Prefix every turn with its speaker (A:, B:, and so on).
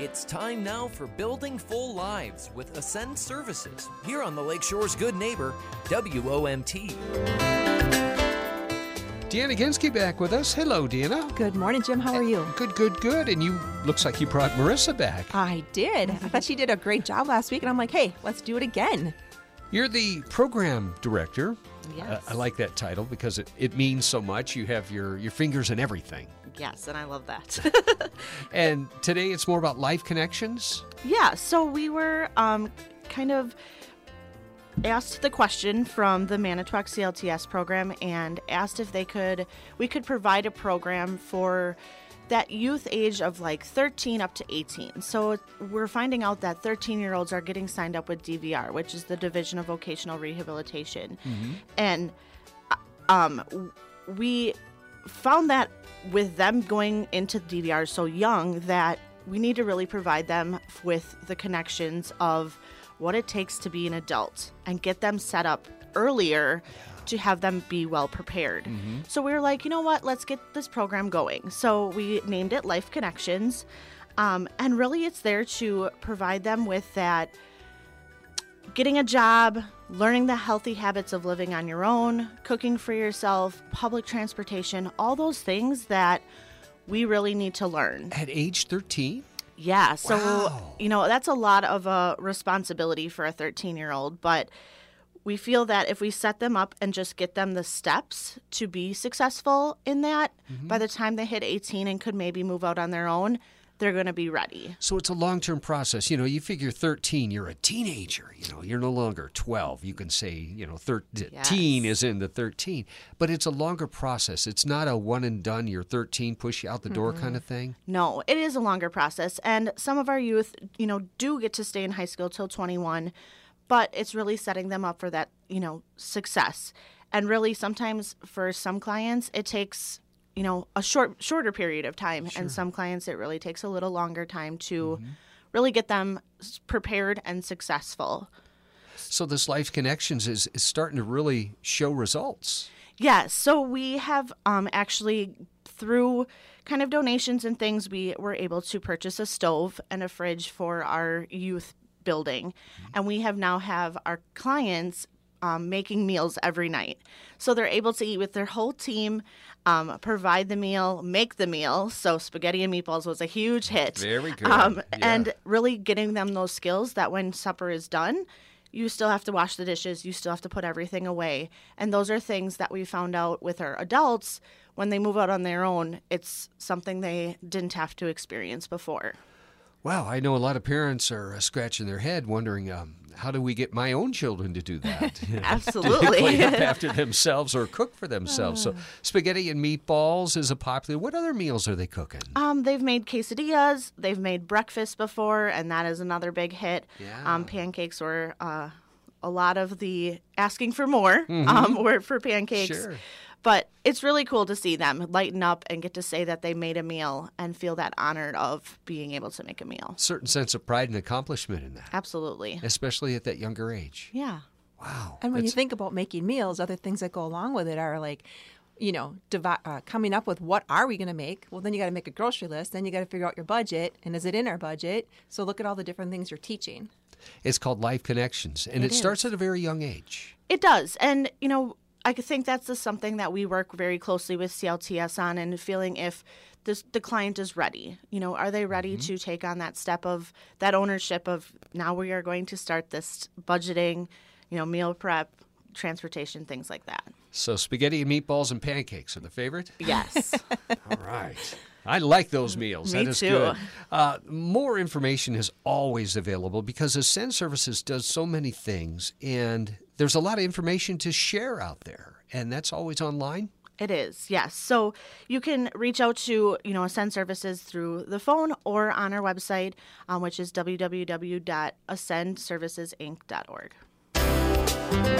A: It's time now for Building Full Lives with Ascend Services here on the Lakeshore's Good Neighbor, WOMT.
B: Deanna Ginsky back with us. Hello, Deanna.
C: Good morning, Jim. How are you?
B: Good, good, good. And you looks like you brought Marissa back.
C: I did. I thought she did a great job last week, and I'm like, hey, let's do it again.
B: You're the program director.
C: Yes.
B: Uh, I like that title because it, it means so much. You have your, your fingers in everything.
C: Yes, and I love that.
B: And today it's more about life connections.
C: yeah, so we were um, kind of asked the question from the Manitowoc CLTS program and asked if they could we could provide a program for that youth age of like 13 up to 18. So we're finding out that 13 year olds are getting signed up with DVR, which is the Division of Vocational Rehabilitation. And um, we found that with them going into DVR so young that we need to really provide them with the connections of what it takes to be an adult and get them set up earlier to have them be well prepared. So we were like, you know what, let's get this program going. So we named it Life Connections. Um, and really, it's there to provide them with that getting a job, learning the healthy habits of living on your own, cooking for yourself, public transportation, all those things that we really need to learn.
B: At age 13?
C: Yeah, so
B: Wow.
C: you know, that's a lot of a responsibility for a 13-year-old, but we feel that if we set them up and just get them the steps to be successful in that, mm-hmm. by the time they hit 18 and could maybe move out on their own, they're going to be ready.
B: So it's a long term process. You know, you figure 13, you're a teenager. You know, you're no longer 12. You can say, you know, 13 is in the 13, but it's a longer process. It's not a one and done, you're 13, push you out the door mm-hmm. kind of thing.
C: No, it is a longer process. And some of our youth, you know, do get to stay in high school till 21, but it's really setting them up for that, you know, success. And really, sometimes for some clients, it takes, you know, a short, shorter period of time. And some clients, it really takes a little longer time to really get them prepared and successful.
B: So this Life Connections is, is starting to really show results.
C: Yes. So we have um, actually, through kind of donations and things, we were able to purchase a stove and a fridge for our youth building, and we have now have our clients um, making meals every night. So they're able to eat with their whole team, um, provide the meal, make the meal. So spaghetti and meatballs was a huge hit.
B: Very good.
C: Um,
B: Yeah.
C: And really getting them those skills that when supper is done, you still have to wash the dishes, you still have to put everything away. And those are things that we found out with our adults when they move out on their own, it's something they didn't have to experience before.
B: Wow, I know a lot of parents are uh, scratching their head wondering, um, how do we get my own children to do that?
C: Absolutely.
B: Clean up after themselves or cook for themselves. So spaghetti and meatballs is a popular. What other meals are they cooking?
C: Um, they've made quesadillas. They've made breakfast before, and that is another big hit.
B: Yeah.
C: Um, pancakes were uh, a lot of the asking for more um, were for pancakes.
B: Sure.
C: But it's really cool to see them lighten up and get to say that they made a meal and feel that honored of being able to make a meal.
B: Certain sense of pride and accomplishment in that,
C: Absolutely.
B: especially at that younger age.
C: Yeah.
B: Wow.
D: And when you think about making meals, other things that go along with it are like, you know, divi- uh, coming up with what are we going to make? Well, then you got to make a grocery list. Then you got to figure out your budget, and is it in our budget? So look at all the different things you're teaching.
B: it's called Life Connections, and it,
D: It
B: starts at a very young age.
C: It does. And, you know, I think that's just something that we work very closely with CLTS on and feeling if this, the client is ready. You know, are they ready mm-hmm. to take on that step of that ownership of now we are going to start this budgeting, you know, meal prep, transportation, things like that.
B: So spaghetti and meatballs and pancakes are the favorite.
C: Yes.
B: All right. I like those meals.
C: Me
B: that is
C: too.
B: good. Uh, more information is always available because Ascend Services does so many things, and there's a lot of information to share out there, and that's always online.
C: It is, yes. So you can reach out to, you know, Ascend Services through the phone or on our website, um, which is www.ascendservicesinc.org.